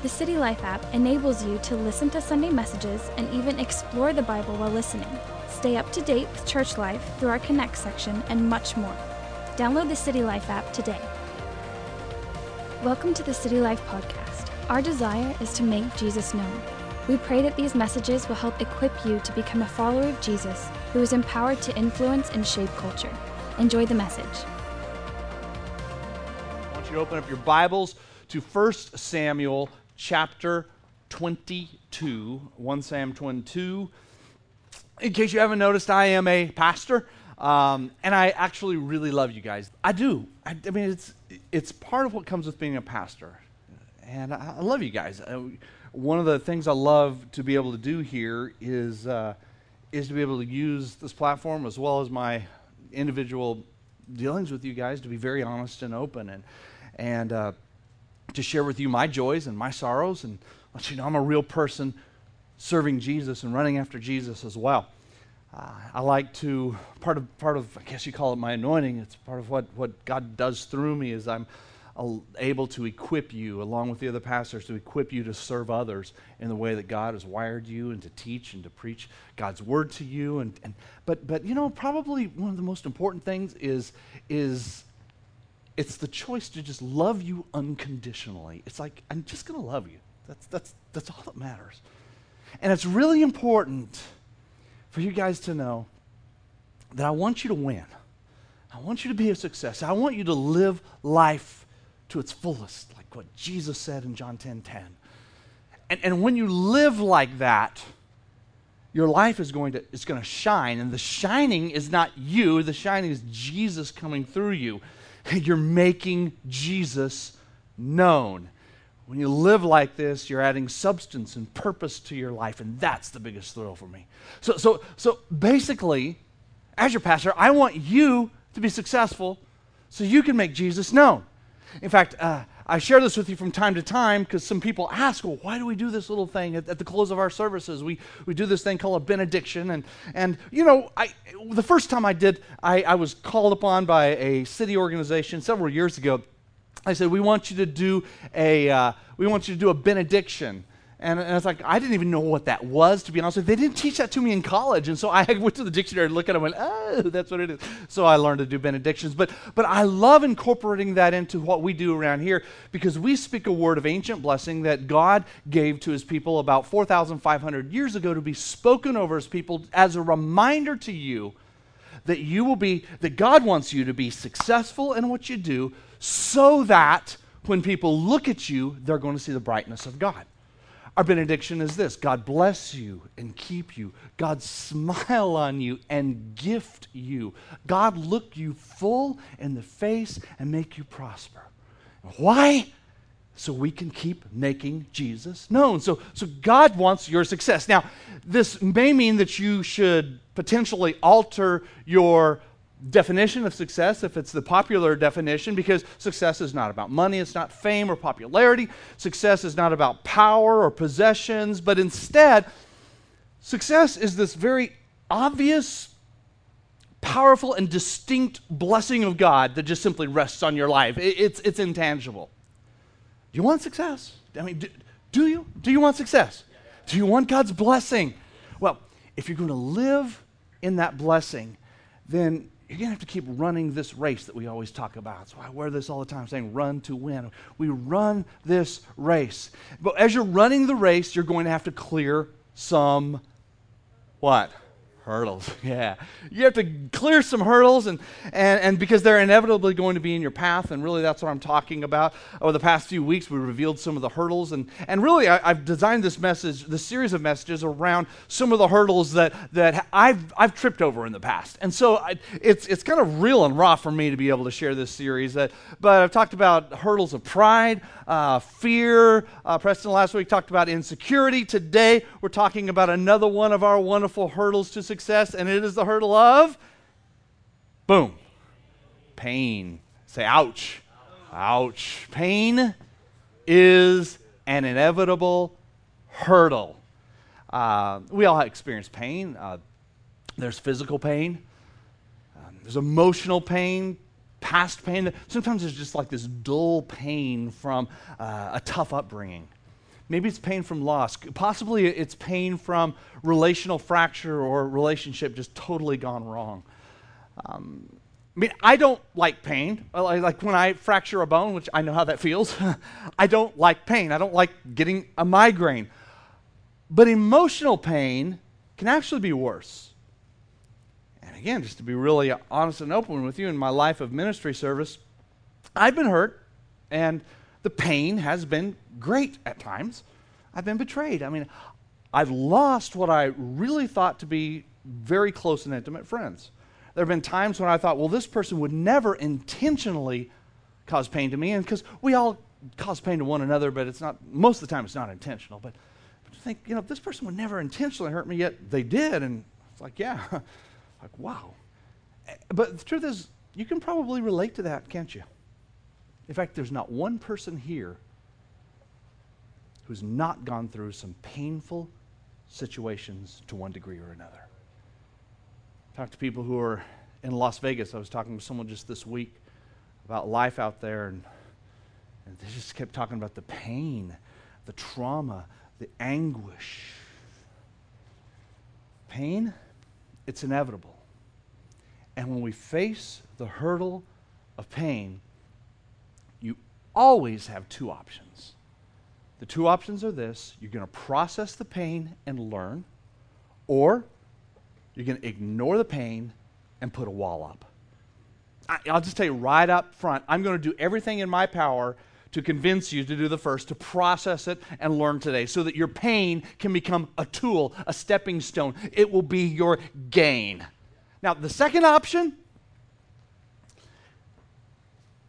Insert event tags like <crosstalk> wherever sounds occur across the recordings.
The City Life app enables you to listen to Sunday messages and even explore the Bible while listening. Stay up to date with church life through our Connect section and much more. Download the City Life app today. Welcome to the City Life podcast. Our desire is to make Jesus known. We pray that these messages will help equip you to become a follower of Jesus who is empowered to influence and shape culture. Enjoy the message. I want you to open up your Bibles to 1 Samuel chapter 22. 1 Sam 22. In case you haven't noticed, I am a pastor. Um, and I actually really love you guys. I do. I, I, mean, it's it's part of what comes with being a pastor, and I, I love you guys. Uh, one of the things I love to be able to do here is uh, is to be able to use this platform as well as my individual dealings with you guys to be very honest and open and and uh, to share with you my joys and my sorrows and let you know I'm a real person serving Jesus and running after Jesus as well. Uh, I like to part of part of I guess you call it my anointing. It's part of what what God does through me is I'm able to equip you along with the other pastors to equip you to serve others in the way that God has wired you and to teach and to preach God's word to you and, and but but you know probably one of the most important things is is it's the choice to just love you unconditionally. It's like I'm just going to love you. That's that's that's all that matters. And it's really important for you guys to know that I want you to win. I want you to be a success. I want you to live life to its fullest, like what Jesus said in John 10 10. And, and when you live like that, your life is going to is going to shine and the shining is not you the shining is jesus coming through you <laughs> you're making jesus known. When you live like this you're adding substance and purpose to your life and that's the biggest thrill for me. So so so basically as your pastor i want you to be successful so you can make jesus known. In fact, uh, I share this with you from time to time because some people ask, well, why do we do this little thing at, at, the close of our services? We, we do this thing called a benediction. And, and you know, I, the first time I did, I, I was called upon by a city organization several years ago. I said, we want you to do a, uh, we want you to do a benediction. And, and it's like, I didn't even know what that was, to be honest with you. They didn't teach that to me in college. And so I <laughs> went to the dictionary and looked at it and went, oh, that's what it is. So I learned to do benedictions. But, but I love incorporating that into what we do around here because we speak a word of ancient blessing that God gave to his people about 4,500 years ago to be spoken over his people as a reminder to you that you will be, that God wants you to be successful in what you do so that when people look at you, they're going to see the brightness of God. Our benediction is this God bless you and keep you. God smile on you and gift you. God look you full in the face and make you prosper. Why? So we can keep making Jesus known. So, so God wants your success. Now, this may mean that you should potentially alter your definition of success if it's the popular definition because success is not about money, it's not fame or popularity. Success is not about power or possessions, but instead, success is this very obvious, powerful, and distinct blessing of God that just simply rests on your life. It's, it's intangible. Do you want success? I mean, do, do you? Do you want success? Do you want God's blessing? Well, if you're going to live in that blessing, then you're going to have to keep running this race that we always talk about. So I wear this all the time, saying run to win. We run this race. But as you're running the race, you're going to have to clear some what? Hurdles. <laughs> Yeah. You have to clear some hurdles, and, and, and because they're inevitably going to be in your path, and really that's what I'm talking about. Over the past few weeks, we revealed some of the hurdles, and, and really I, have designed this message, this series of messages around some of the hurdles that, that I've, I've tripped over in the past. And so I, it's, it's kind of real and raw for me to be able to share this series. That, but I've talked about hurdles of pride, uh, fear. Uh, Preston last week talked about insecurity. Today, we're talking about another one of our wonderful hurdles to success, and it is the hurdle of boom, pain. Say, ouch. Ouch. Pain is an inevitable hurdle. Uh, we all experience pain. Uh, there's physical pain, um, there's emotional pain, past pain. Sometimes there's just like this dull pain from uh, a tough upbringing. Maybe it's pain from loss. Possibly it's pain from relational fracture or relationship just totally gone wrong. Um, I mean, I don't like pain. Like when I fracture a bone, which I know how that feels, <laughs> I don't like pain. I don't like getting a migraine. But emotional pain can actually be worse. And again, just to be really honest and open with you, in my life of ministry service, I've been hurt, and the pain has been great at times. I've been betrayed. I mean, I've lost what I really thought to be very close and intimate friends. There have been times when I thought, well, this person would never intentionally cause pain to me, and because we all cause pain to one another, but it's not, most of the time it's not intentional. But, to think, you know, this person would never intentionally hurt me, yet they did, and it's like, yeah, <laughs> like, wow. Eh, but the truth is, you can probably relate to that, can't you? In fact, there's not one person here who's not gone through some painful situations to one degree or another. Talk to people who are in Las Vegas. I was talking with someone just this week about life out there, and, and they just kept talking about the pain, the trauma, the anguish. Pain, it's inevitable. And when we face the hurdle of pain, always have two options. The two options are this you're going to process the pain and learn, or you're going to ignore the pain and put a wall up. I, will just tell you right up front I'm going to do everything in my power to convince you to do the first, to process it and learn today, so that your pain can become a tool, a stepping stone. It will be your gain. Now, the second option,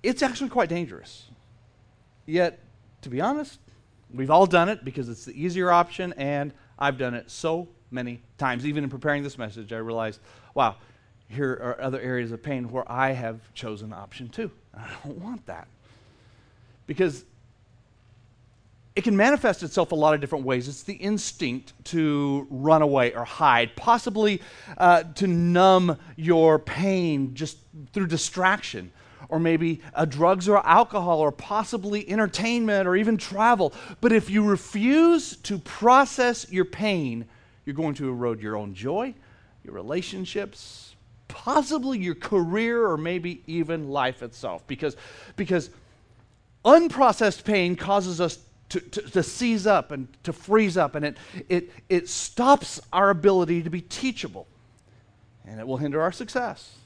it's actually quite dangerous. Yet, to be honest, we've all done it because it's the easier option, and I've done it so many times. Even in preparing this message, I realized, wow, here are other areas of pain where I have chosen option two. <laughs> I don't want that. Because it can manifest itself a lot of different ways. It's the instinct to run away or hide, possibly uh, to numb your pain just through distraction or maybe uh, drugs or alcohol, or possibly entertainment or even travel. But if you refuse to process your pain, you're going to erode your own joy, your relationships, possibly your career, or maybe even life itself. Because, because unprocessed pain causes us to, to, to, seize up and to freeze up, and it, it, it stops our ability to be teachable, and it will hinder our success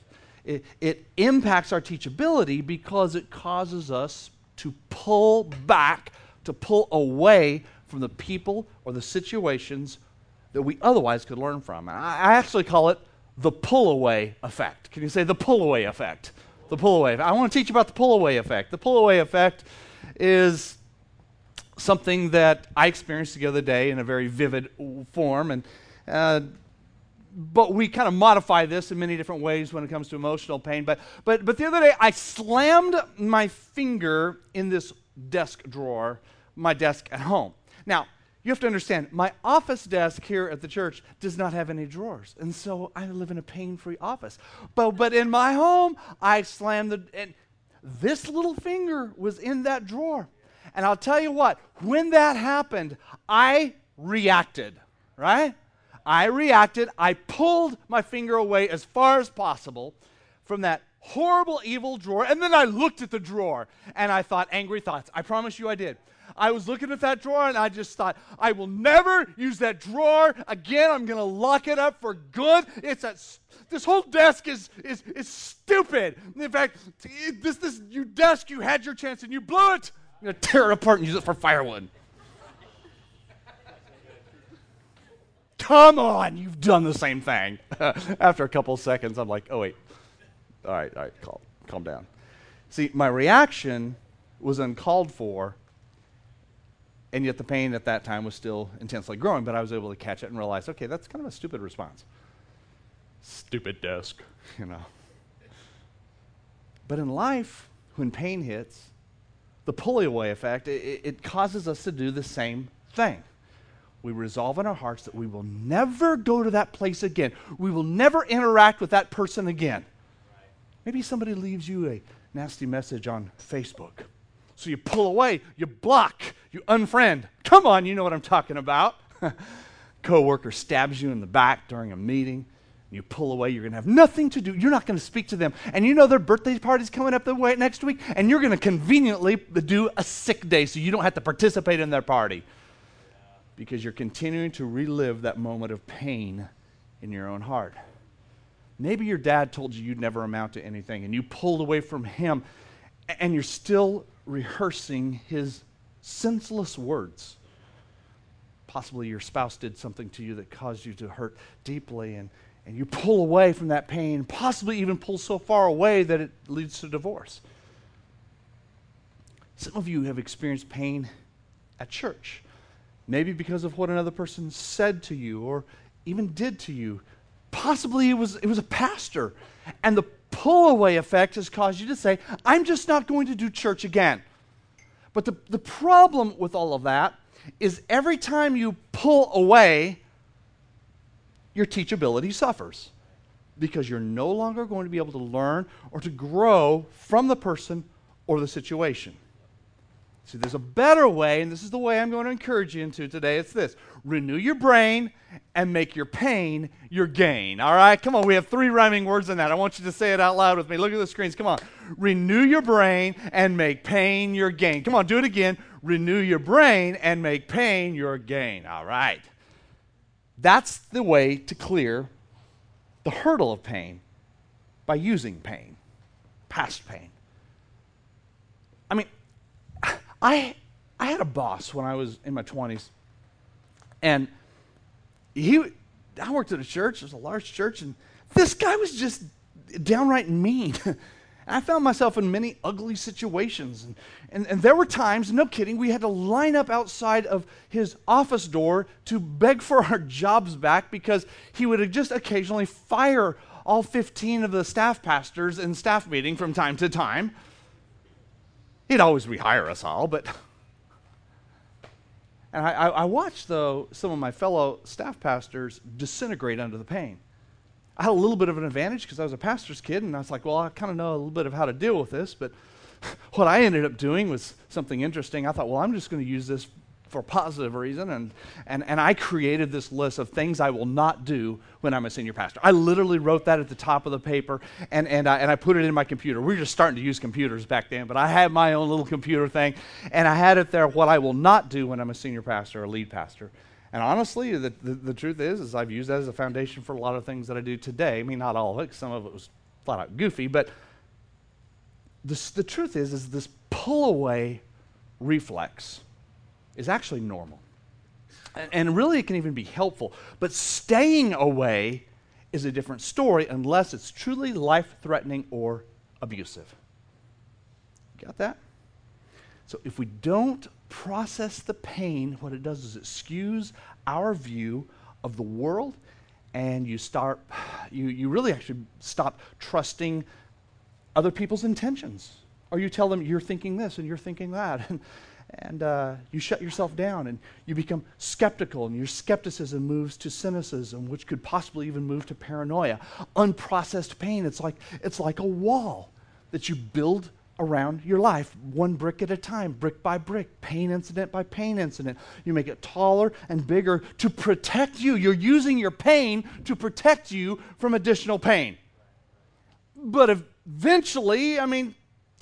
it, it impacts our teachability because it causes us to pull back, to pull away from the people or the situations that we otherwise could learn from. I, I actually call it the pull away effect. Can you say the pull away effect? The pull away. I want to teach you about the pull away effect. The pull away effect is something that I experienced the other day in a very vivid form, and uh, but we kind of modify this in many different ways when it comes to emotional pain. But, but, but the other day, I slammed my finger in this desk drawer, my desk at home. Now, you have to understand, my office desk here at the church does not have any drawers. And so I live in a pain free office. But, but in my home, I slammed the. And this little finger was in that drawer. And I'll tell you what, when that happened, I reacted, right? I reacted. I pulled my finger away as far as possible from that horrible, evil drawer. And then I looked at the drawer and I thought angry thoughts. I promise you I did. I was looking at that drawer and I just thought, I will never use that drawer again. I'm going to lock it up for good. It's a, this whole desk is, is, is stupid. In fact, this, this you desk, you had your chance and you blew it. I'm going to tear it apart and use it for firewood. Come on, you've done the same thing. <laughs> After a couple seconds, I'm like, oh, wait. All right, all right, calm, calm down. See, my reaction was uncalled for, and yet the pain at that time was still intensely growing, but I was able to catch it and realize, okay, that's kind of a stupid response. Stupid desk, <laughs> you know. But in life, when pain hits, the pulley away effect, it, it causes us to do the same thing we resolve in our hearts that we will never go to that place again. We will never interact with that person again. Maybe somebody leaves you a nasty message on Facebook. So you pull away, you block, you unfriend. Come on, you know what I'm talking about. <laughs> Coworker stabs you in the back during a meeting. You pull away, you're going to have nothing to do. You're not going to speak to them. And you know their birthday party's coming up the way next week, and you're going to conveniently do a sick day so you don't have to participate in their party because you're continuing to relive that moment of pain in your own heart. Maybe your dad told you you'd never amount to anything, and you pulled away from him, and you're still rehearsing his senseless words. Possibly your spouse did something to you that caused you to hurt deeply, and, and you pull away from that pain, possibly even pull so far away that it leads to divorce. Some of you have experienced pain at church, maybe because of what another person said to you or even did to you. Possibly it was, it was a pastor, and the pull away effect has caused you to say, I'm just not going to do church again. But the, the problem with all of that is every time you pull away, your teachability suffers because you're no longer going to be able to learn or to grow from the person or the situation. See, there's a better way, and this is the way I'm going to encourage you into today. It's this renew your brain and make your pain your gain. All right? Come on, we have three rhyming words in that. I want you to say it out loud with me. Look at the screens. Come on. Renew your brain and make pain your gain. Come on, do it again. Renew your brain and make pain your gain. All right. That's the way to clear the hurdle of pain by using pain, past pain. I mean, I, I had a boss when I was in my 20s, and he, I worked at a church, it was a large church, and this guy was just downright mean. <laughs> I found myself in many ugly situations. And, and, and, there were times, no kidding, we had to line up outside of his office door to beg for our <laughs> jobs back because he would just occasionally fire all 15 of the staff pastors in staff meeting from time to time. He'd always rehire us all, but. <laughs> And I, I watched, though, some of my fellow staff pastors disintegrate under the pain. I had a little bit of an advantage because I was a pastor's kid, and I was like, well, I kind of know a little bit of how to deal with this. But <laughs> what I ended up doing was something interesting. I thought, well, I'm just going to use this for positive reason. And, and, and I created this list of things I will not do when I'm a senior pastor. I literally wrote that at the top of the paper and, and, I, and I put it in my computer. We were just starting to use computers back then, but I had my own little computer thing, and I had it there what I will not do when I'm a senior pastor or lead pastor. And honestly, the, the, the, truth is, is I've used that as a foundation for a lot of things that I do today. I mean, not all of it, some of it was flat out goofy, but this, the truth is, is this pull away reflex is actually normal. And, really, it can even be helpful. But staying away is a different story unless it's truly life threatening or abusive. Got that? So if we don't process the pain, what it does is it skews our view of the world and you start you, you really actually stop trusting other people's intentions or you tell them you're thinking this and you're thinking that <laughs> and uh, you shut yourself down and you become skeptical, and your skepticism moves to cynicism, which could possibly even move to paranoia. Unprocessed pain, it's like, it's like a wall that you build around your life, one brick at a time, brick by brick, pain incident by pain incident. You make it taller and bigger to protect you. You're using your pain to protect you from additional pain. But eventually, I mean,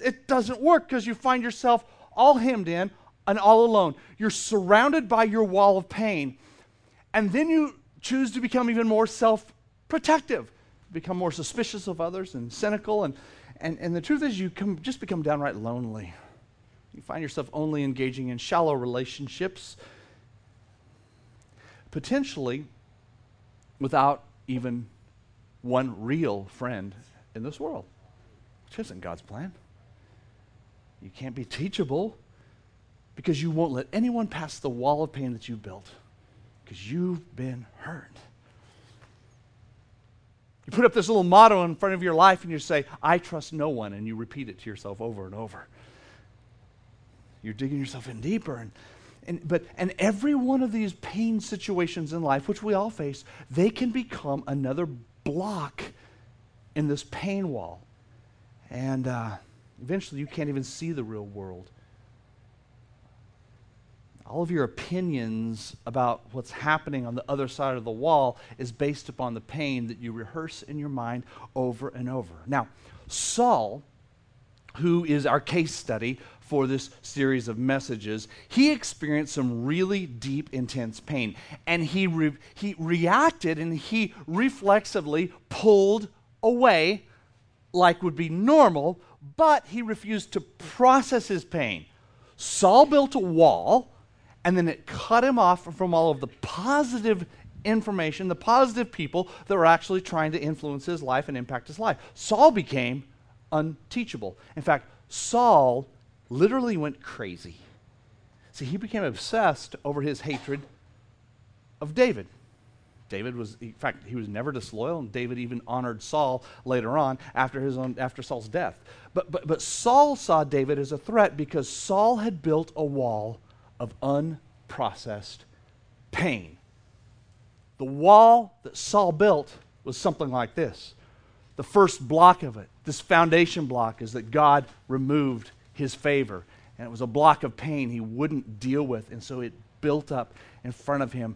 it doesn't work because you find yourself all hemmed in, and all alone. You're surrounded by your wall of pain. And then you choose to become even more self protective, become more suspicious of others and cynical. And, and, and the truth is, you come, just become downright lonely. You find yourself only engaging in shallow relationships, potentially without even one real friend in this world, which isn't God's plan. You can't be teachable because you won't let anyone pass the wall of pain that you built because you've been hurt. You put up this little motto in front of your life and you say, I trust no one, and you repeat it to yourself over and over. You're digging yourself in deeper. And, and, but, and every one of these pain situations in life, which we all face, they can become another block in this pain wall. And uh, eventually you can't even see the real world all of your opinions about what's happening on the other side of the wall is based upon the pain that you rehearse in your mind over and over. Now, Saul, who is our case study for this series of messages, he experienced some really deep, intense pain. And he, re- he reacted and he reflexively pulled away like would be normal, but he refused to process his pain. Saul built a wall and then it cut him off from all of the positive information, the positive people that were actually trying to influence his life and impact his life. Saul became unteachable. In fact, Saul literally went crazy. See, he became obsessed over his hatred of David. David was, in fact, he was never disloyal, and David even honored Saul later on after, his own, after Saul's death. But, but, but Saul saw David as a threat because Saul had built a wall of unprocessed pain. The wall that Saul built was something like this. The first block of it, this foundation block, is that God removed his favor. And it was a block of pain he wouldn't deal with. And so it built up in front of him.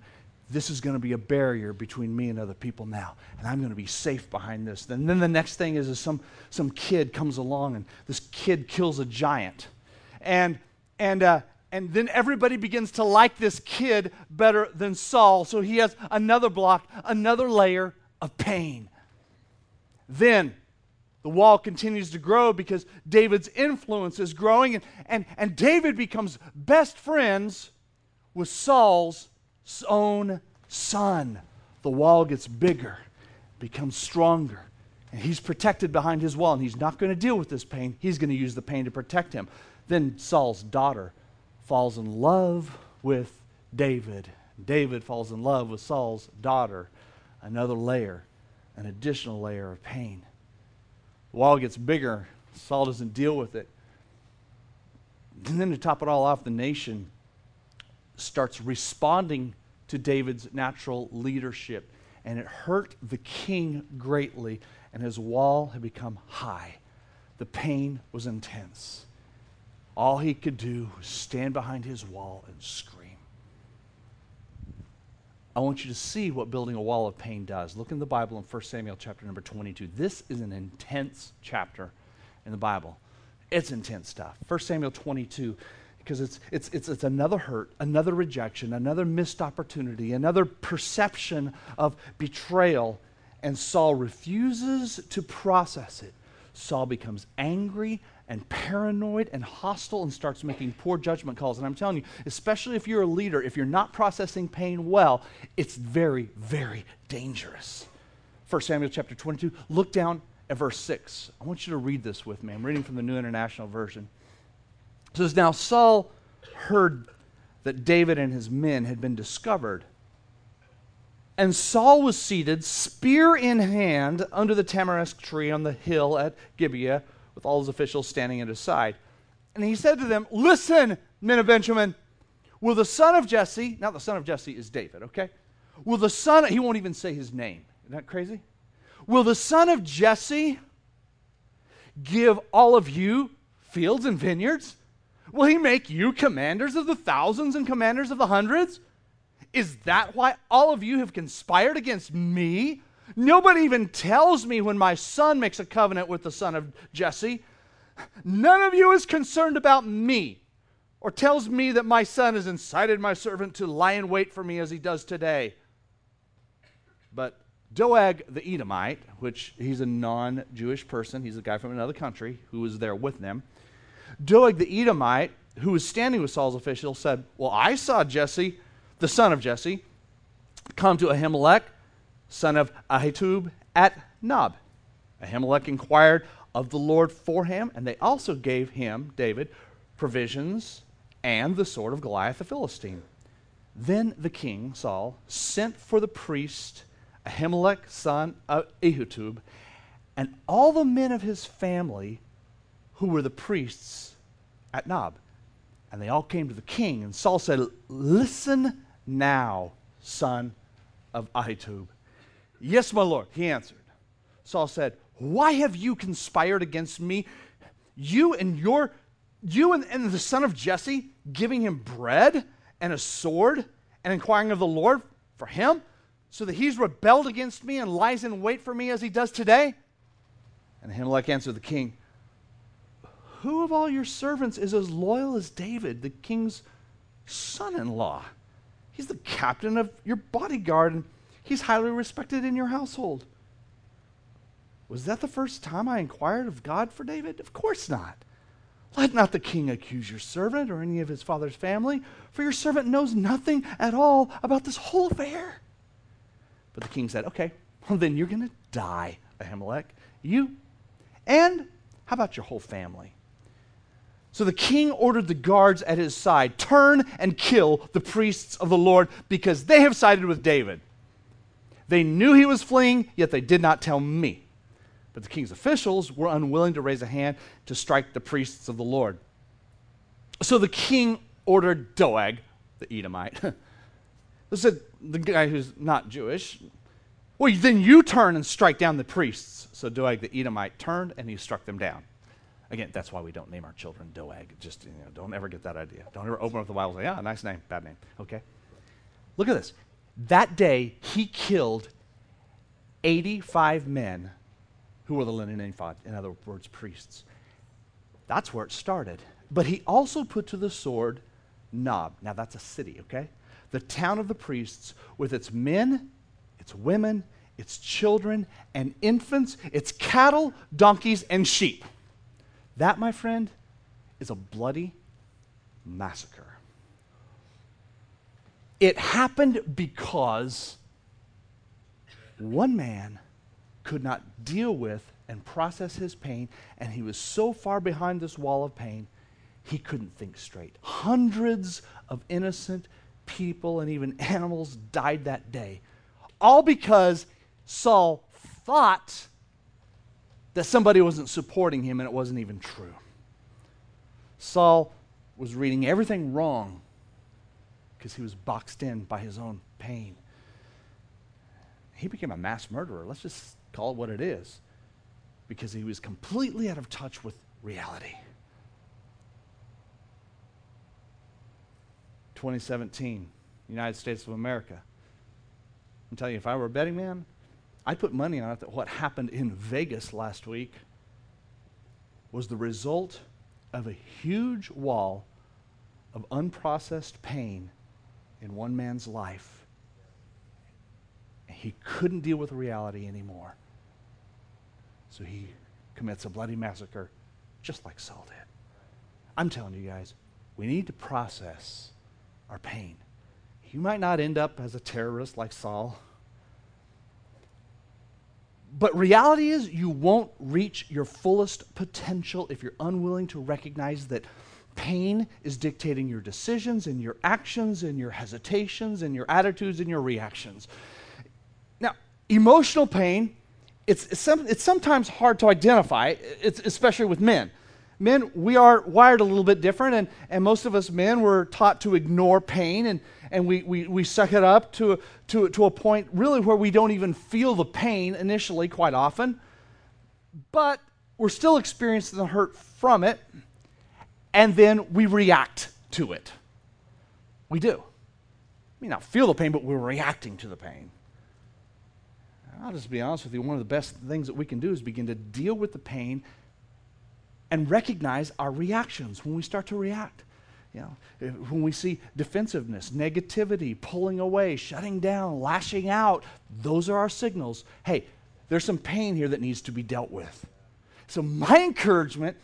This is going to be a barrier between me and other people now. And I'm going to be safe behind this. And then the next thing is, is some, some kid comes along and this kid kills a giant. And, and, uh, and then everybody begins to like this kid better than Saul. So he has another block, another layer of pain. Then the wall continues to grow because David's influence is growing, and, and, and David becomes best friends with Saul's own son. The wall gets bigger, becomes stronger, and he's protected behind his wall, and he's not going to deal with this pain. He's going to use the pain to protect him. Then Saul's daughter falls in love with David. David falls in love with Saul's daughter. Another layer, an additional layer of pain. The wall gets bigger. Saul doesn't deal with it. And then to top it all off, the nation starts responding to David's natural leadership. And it hurt the king greatly, and his wall had become high. The pain was intense. All he could do was stand behind his wall and scream. I want you to see what building a wall of pain does. Look in the Bible in 1 Samuel chapter number 22. This is an intense chapter in the Bible. It's intense stuff. 1 Samuel 22, because it's, it's, it's, it's another hurt, another rejection, another missed opportunity, another perception of betrayal, and Saul refuses to process it. Saul becomes angry and paranoid and hostile and starts making poor judgment calls. And I'm telling you, especially if you're a leader, if you're not processing pain well, it's very, very dangerous. 1 Samuel chapter 22, look down at verse 6. I want you to read this with me. I'm reading from the New International Version. It says, Now Saul heard that David and his men had been discovered. And Saul was seated, spear in hand, under the tamarisk tree on the hill at Gibeah with all his officials standing at his side. And he said to them, Listen, men of Benjamin, will the son of Jesse, now the son of Jesse is David, okay? Will the son, he won't even say his name. Isn't that crazy? Will the son of Jesse give all of you fields and vineyards? Will he make you commanders of the thousands and commanders of the hundreds? Is that why all of you have conspired against me Nobody even tells me when my son makes a covenant with the son of Jesse. None of you is concerned about me or tells me that my son has incited my servant to lie in wait for me as he does today. But Doeg the Edomite, which he's a non Jewish person, he's a guy from another country who was there with them. Doeg the Edomite, who was standing with Saul's officials, said, Well, I saw Jesse, the son of Jesse, come to Ahimelech son of Ahitub, at Nob. Ahimelech inquired of the Lord for him, and they also gave him, David, provisions and the sword of Goliath the Philistine. Then the king, Saul, sent for the priest Ahimelech, son of Ahitub, and all the men of his family who were the priests at Nob. And they all came to the king, and Saul said, Listen now, son of Ahitub. Yes, my Lord, he answered. Saul said, Why have you conspired against me? You and your you and, and the son of Jesse giving him bread and a sword and inquiring of the Lord for him, so that he's rebelled against me and lies in wait for me as he does today? And Ahimelech answered the king, Who of all your servants is as loyal as David, the king's son in law? He's the captain of your bodyguard, and he's highly respected in your household. Was that the first time I inquired of God for David? Of course not. Let not the king accuse your servant or any of his father's family, for your servant knows nothing at all about this whole affair. But the king said, Okay, well, then you're going to die, Ahimelech. You and how about your whole family? So the king ordered the guards at his side turn and kill the priests of the Lord because they have sided with David. They knew he was fleeing, yet they did not tell me. But the king's officials were unwilling to raise a hand to strike the priests of the Lord. So the king ordered Doeg, the Edomite, <laughs> this is the guy who's not Jewish, well, then you turn and strike down the priests. So Doeg the Edomite turned and he struck them down. Again, that's why we don't name our children Doeg. Just you know, don't ever get that idea. Don't ever open up the Bible and say, "Yeah, nice name, bad name." Okay. Look at this. That day he killed 85 men who were the linen ephod, in other words, priests. That's where it started. But he also put to the sword Nob. Now that's a city, okay? The town of the priests with its men, its women, its children, and infants, its cattle, donkeys, and sheep. That, my friend, is a bloody massacre. It happened because one man could not deal with and process his pain, and he was so far behind this wall of pain, he couldn't think straight. Hundreds of innocent people and even <laughs> animals died that day, all because Saul thought that somebody wasn't supporting him and it wasn't even true. Saul was reading everything wrong because he was boxed in by his own pain. He became a mass murderer. Let's just call it what it is, because he was completely out of touch with reality. 2017, United States of America. I'm telling you, if I were a betting man, I'd put money on it that what happened in Vegas last week was the result of a huge wall of unprocessed pain in one man's life. He couldn't deal with reality anymore. So he commits a bloody massacre just like Saul did. I'm telling you guys, we need to process our pain. You might not end up as a terrorist like Saul. But reality is, you won't reach your fullest potential if you're unwilling to recognize that pain is dictating your decisions and your actions and your hesitations and your attitudes and your reactions. Now, emotional pain it's, it's, some, it's sometimes hard to identify, it's, especially with men. Men, we are wired a little bit different, and, and most of us men were taught to ignore pain, and, and we, we, we suck it up to, to, to a point really where we don't even feel the pain initially, quite often. But we're still experiencing the hurt from it, and then we react to it. We do. We not feel the pain, but we're reacting to the pain. I'll just be honest with you, one of the best things that we can do is begin to deal with the pain and recognize our reactions when we start to react. You know, when we see defensiveness, negativity, pulling away, shutting down, lashing out, those are our signals. Hey, there's some pain here that needs to be dealt with. So, my encouragement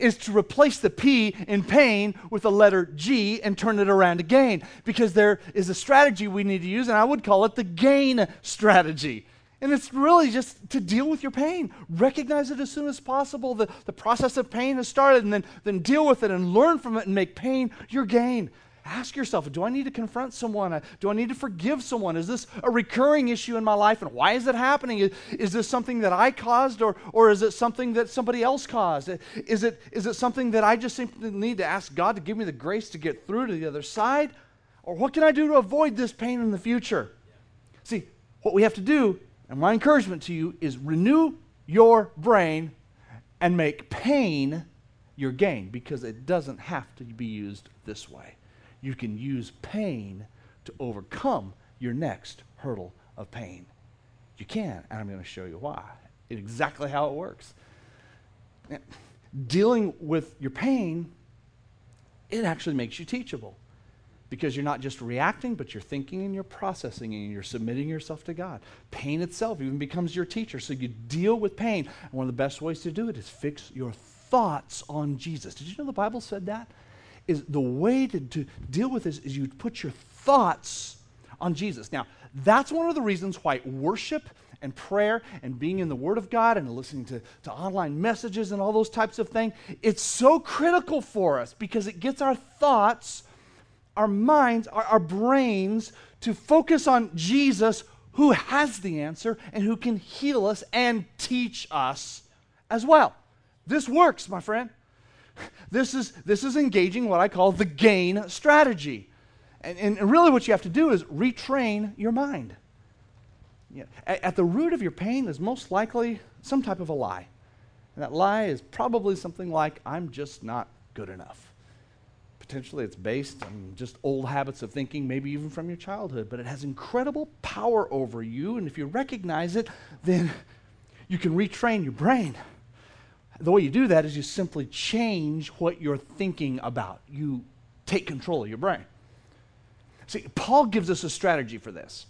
is to replace the P in pain with the letter G and turn it around again because there is a strategy we need to use, and I would call it the gain strategy. And it's really just to deal with your pain. Recognize it as soon as possible. The, the process of pain has started, and then, then deal with it and learn from it and make pain your gain. Ask yourself do I need to confront someone? Uh, do I need to forgive someone? Is this a recurring issue in my life? And why is it happening? Is, is this something that I caused, or, or is it something that somebody else caused? Is it, is it something that I just simply need to ask God to give me the grace to get through to the other side? Or what can I do to avoid this pain in the future? See, what we have to do and my encouragement to you is renew your brain and make pain your gain because it doesn't have to be used this way. you can use pain to overcome your next hurdle of pain. You can, and I'm going to show you why. Exactly how it works. Dealing with your pain, it actually makes you teachable because you're not just reacting, but you're thinking and you're processing and you're submitting yourself to God. Pain itself even becomes your teacher. So you deal with pain. And one of the best ways to do it is fix your thoughts on Jesus. Did you know the Bible said that? Is the way to, to deal with this is you put your thoughts on Jesus. Now, that's one of the reasons why worship and prayer and being in the Word of God and listening to, to online messages and all those types of things, it's so critical for us because it gets our thoughts our minds, our, our brains to focus on Jesus who has the answer and who can heal us and teach us as well. This works, my friend. This is, this is engaging what I call the gain strategy. And, and really, what you have to do is retrain your mind. Yeah. At, at the root of your pain is most likely some type of a lie. And that lie is probably something like, I'm just not good enough. Potentially, it's based on just old habits of thinking, maybe even from your childhood, but it has incredible power over you. And if you recognize it, then you can retrain your brain. The way you do that is you simply change what you're thinking about. You take control of your brain. See, Paul gives us a strategy for this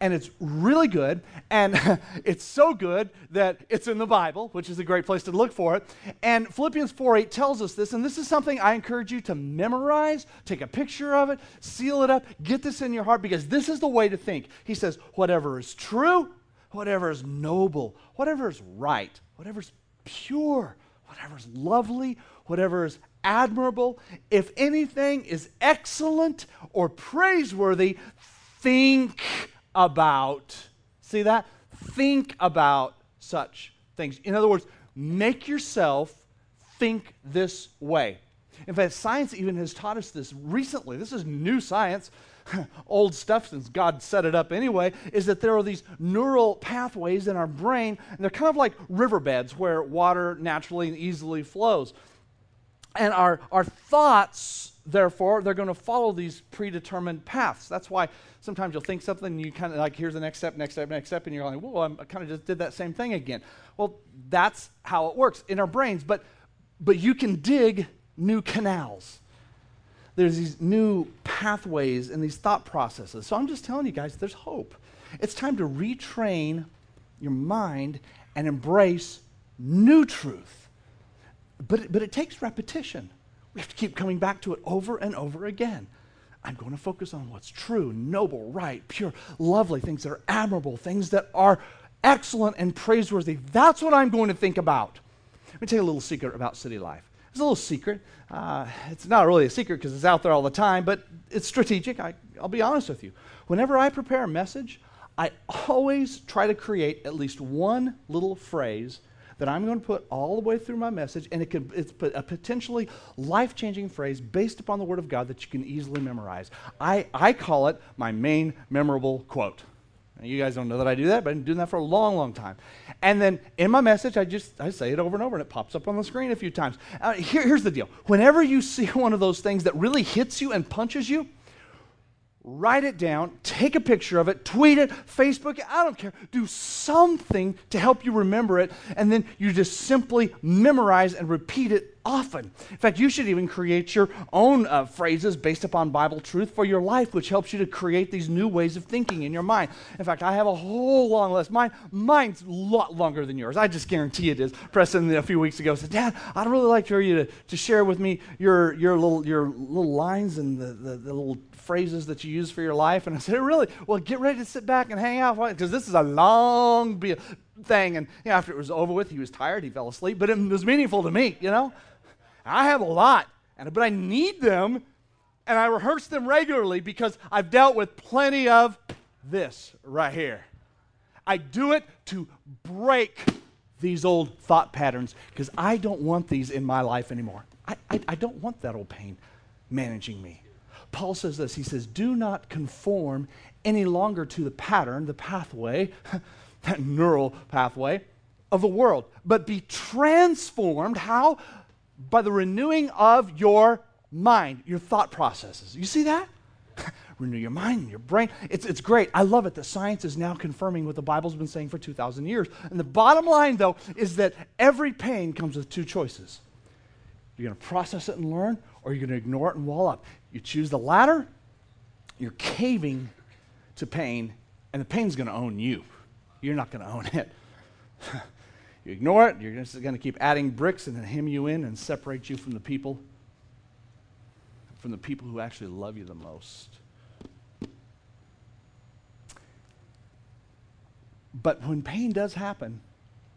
and it's really good. And <laughs> it's so good that it's in the Bible, which is a great place to look for it. And Philippians 4:8 tells us this. And this is something I encourage you to memorize, take a picture of it, seal it up, get this in your heart, because this is the way to think. He says, whatever is true, whatever is noble, whatever is right, whatever is pure, whatever is lovely, whatever is admirable, if anything is excellent or praiseworthy, think about, see that? Think about such things. In other words, make yourself think this way. In fact, science even has taught us this recently. This is new science, <laughs> old stuff since God set it up anyway, is that there are these neural pathways in our brain, and they're kind of like riverbeds where water naturally and easily flows. And our, our thoughts, therefore, they're going to follow these predetermined paths. That's why sometimes you'll think something and you kind of like, here's the next step, next step, next step, and you're like, whoa, I kind of just did that same thing again. Well, that's how it works in our brains. But, but you can dig new canals. There's these new pathways and these thought processes. So I'm just telling you guys, there's hope. It's time to retrain your mind and embrace new truth. But but it takes repetition. We have to keep coming back to it over and over again. I'm going to focus on what's true, noble, right, pure, lovely, things that are admirable, things that are excellent and praiseworthy. That's what I'm going to think about. Let me tell you a little secret about city life. It's a little secret. Uh, it's not really a secret because it's out there all the time, but it's strategic. I, I'll be honest with you. Whenever I prepare a message, I always try to create at least one little phrase that I'm going to put all the way through my message, and it can, it's a potentially life changing phrase based upon the Word of God that you can easily memorize. I, I call it my main memorable quote. You guys don't know that I do that, but I've been doing that for a long, long time. And then in my message, I just I say it over and over, and it pops up on the screen a few times. Uh, here, here's the deal: whenever you see <laughs> one of those things that really hits you and punches you, write it down, take a picture of it, tweet it, Facebook it, I don't care. Do something to help you remember it, and then you just simply memorize and repeat it often. In fact, you should even create your own uh, phrases based upon Bible truth for your life, which helps you to create these new ways of thinking in your mind. In fact, I have a whole long list. Mine, mine's a lot longer than yours. I just guarantee it is. Preston, a few weeks ago, said, Dad, I'd really like for you to, to share with me your, your, little, your little lines and the, the, the little phrases that you use for your life. And I said, Really? Well, get ready to sit back and hang out because this is a long thing. And you know, after it was over with, he was tired, he fell asleep, but it was meaningful to me, you know? I have a lot, and, but I need them, and I rehearse them regularly because I've dealt with plenty of this right here. I do it to break these old thought patterns because I don't want these in my life anymore. I, I, I don't want that old pain managing me. Paul says this He says, Do not conform any longer to the pattern, the pathway, that neural pathway of the world, but be transformed. How? By the renewing of your mind, your thought processes. You see that? <laughs> Renew your mind your brain. It's, it's great. I love it that science is now confirming what the Bible's been saying for 2,000 years. And the bottom line, though, is that every pain comes with two choices. You're going to process it and learn, or you're going to ignore it and wall up. You choose the latter, you're caving to pain, and the pain's going to own you. You're not going to own it. <laughs> you ignore it, you're just going to keep adding bricks and then hem you in and separate you from the people, from the people who actually love you the most. But when pain does happen,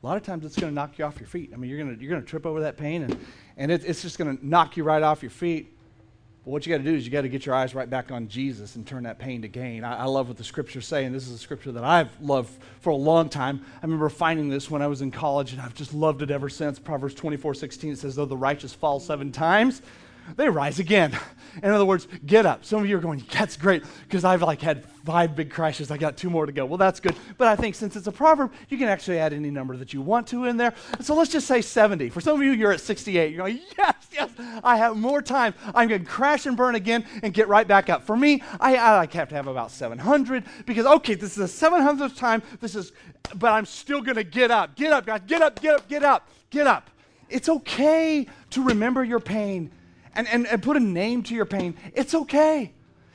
a lot of times it's going to knock you off your feet. I mean, you're going to, you're going to trip over that pain, and, and it, it's just going to knock you right off your feet. But what you got to do is you got to get your eyes right back on Jesus and turn that pain to gain. I, I love what the scriptures say, and this is a scripture that I've loved for a long time. I remember finding this when I was in college, and I've just loved it ever since. Proverbs 24 16 says, Though the righteous fall seven times, they rise again. In other words, get up. Some of you are going, that's great, because I've like had five big crashes. I got two more to go. Well, that's good. But I think since it's a proverb, you can actually add any number that you want to in there. So let's just say 70. For some of you, you're at 68. You're going, yes, yes, I have more time. I'm going to crash and burn again and get right back up. For me, I, I have to have about 700 because, okay, this is the 700th time. This is, but I'm still going to get up. Get up, guys. Get up, get up, get up, get up. It's okay to remember your pain and, and, and put a name to your pain, it's okay.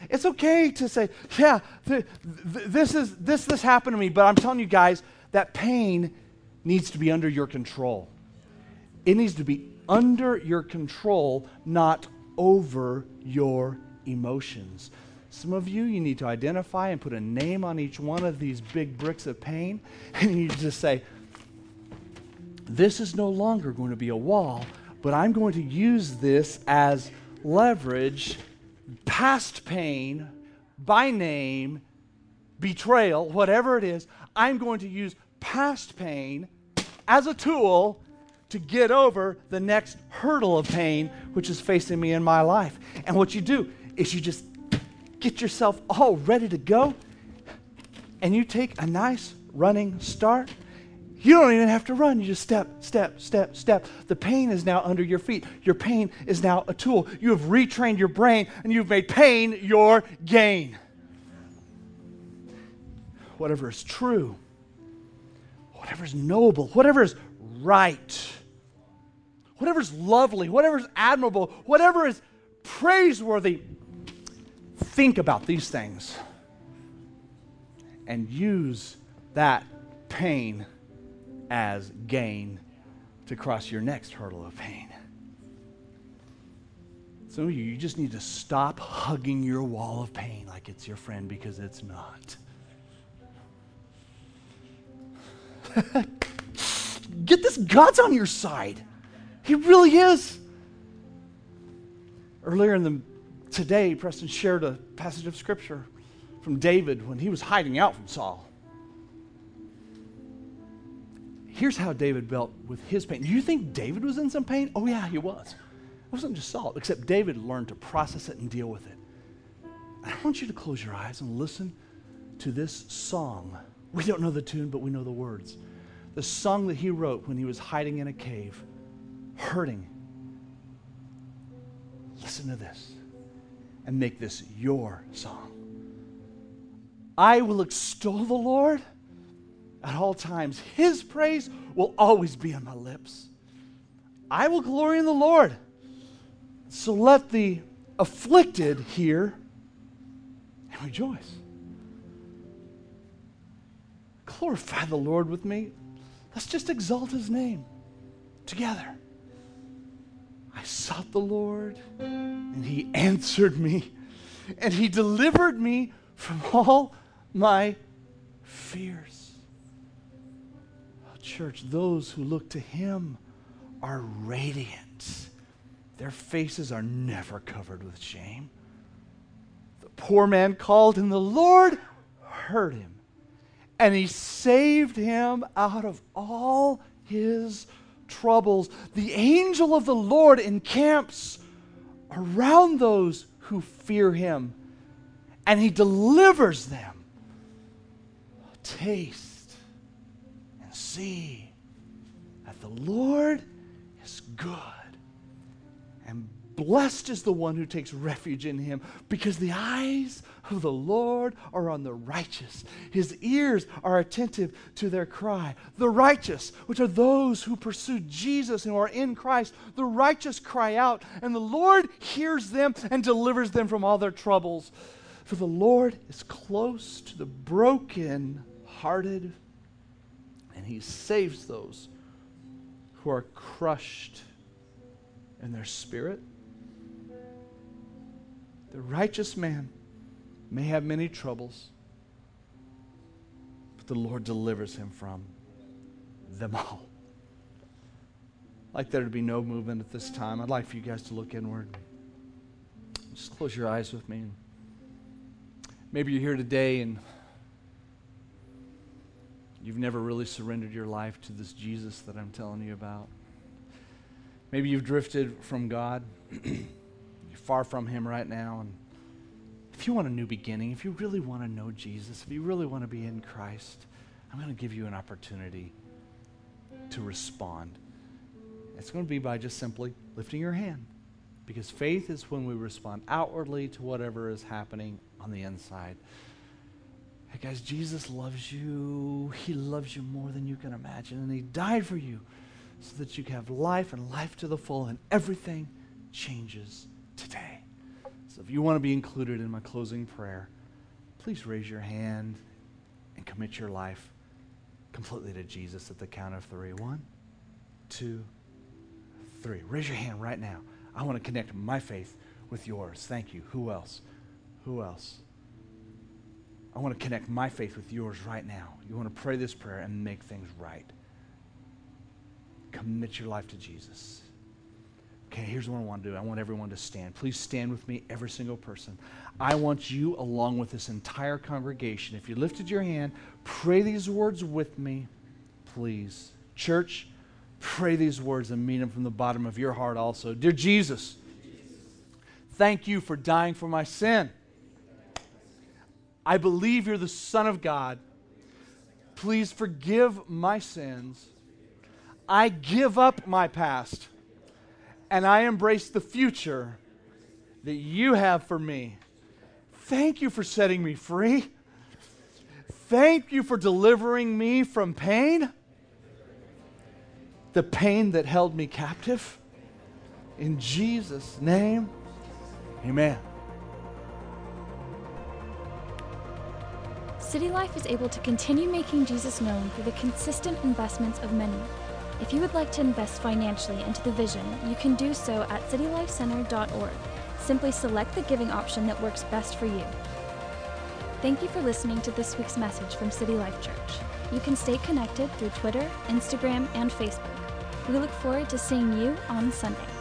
It's okay to say, yeah, th- th- this, is, this, this happened to me, but I'm telling you guys, that pain needs to be under your control. It needs to be under your control, not over your emotions. Some of you, you need to identify and put a name on each one of these big bricks of pain, <laughs> and you just say, This is no longer going to be a wall, but I'm going to use this as leverage, past pain, by name, betrayal, whatever it is. I'm going to use past pain as a tool to get over the next hurdle of pain which is facing me in my life. And what you do is you just get yourself all ready to go and you take a nice running start you don't even have to run. You just step, step, step, step. The pain is now under your feet. Your pain is now a tool. You have retrained your brain and you've made pain your gain. Whatever is true, whatever is noble, whatever is right, whatever is lovely, whatever is admirable, whatever is praiseworthy, think about these things and use that pain as gain to cross your next hurdle of pain. Some of you, you just need to stop hugging your wall of pain like it's your friend because it's not. <laughs> Get this, God's on your side. He really is. Earlier in the today, Preston shared a passage of scripture from David when he was hiding out from Saul. Here's how David dealt with his pain. Do you think David was in some pain? Oh, yeah, he was. It wasn't just Saul, except David learned to process it and deal with it. I want you to close your eyes and listen to this song. We don't know the tune, but we know the words. The song that he wrote when he was hiding in a cave, hurting. Listen to this and make this your song. I will extol the Lord at all times. His praise will always be on my lips. I will glory in the Lord. So let the afflicted hear and rejoice. Glorify the Lord with me. Let's just exalt his name together. I sought the Lord, and he answered me, and he delivered me from all my fears church, those who look to him are radiant. Their faces are never covered with shame. The poor man called, and the Lord heard him, and he saved him out of all his troubles. The angel of the Lord encamps around those who fear him, and he delivers them. Taste see that the Lord is good. And Blessed is the one who takes refuge in him, because the eyes of the Lord are on the righteous. His ears are attentive to their cry. The righteous, which are those who pursue Jesus and who are in Christ, the righteous cry out, and the Lord hears them and delivers them from all their troubles. For the Lord is close to the broken hearted, and he saves those who are crushed in their spirit. The righteous man may have many troubles, but the Lord delivers him from them all. I'd like there to be no movement at this time. I'd like for you guys to look inward. Just close your eyes with me. Maybe you're here today and you've never really surrendered your life to this Jesus that I'm telling you about. Maybe you've drifted from God. <clears throat> you're far from Him right now. And if you want a new beginning, if you really want to know Jesus, if you really want to be in Christ, I'm going to give you an opportunity to respond. It's going to be by just simply lifting your hand. Because faith is when we respond outwardly to whatever is happening on the inside. Hey guys, Jesus loves you. He loves you more than you can imagine. And He died for you so that you can have life and life to the full, and everything changes today. So if you want to be included in my closing prayer, please raise your hand and commit your life completely to Jesus at the count of three. One, two, three. Raise your hand right now. I want to connect my faith with yours. Thank you. Who else? Who else? I want to connect my faith with yours right now. You want to pray this prayer and make things right. Commit your life to Jesus. Okay, here's what I want to do. I want everyone to stand. Please stand with me, every single person. I want you, along with this entire congregation, if you lifted your hand, pray these words with me, please. Church, pray these words and mean them from the bottom of your heart also. Dear Jesus, thank you for dying for my sin. I believe you're the Son of God. Please forgive my sins. I give up my past and I embrace the future that you have for me. Thank you for setting me free. Thank you for delivering me from pain the pain that held me captive. In Jesus' name, amen. City Life is able to continue making Jesus known through the consistent investments of many. If you would like to invest financially into the vision, you can do so at citylifecenter.org. Simply select the giving option that works best for you. Thank you for listening to this week's message from City Life Church. You can stay connected through Twitter, Instagram, and Facebook. We look forward to seeing you on Sunday.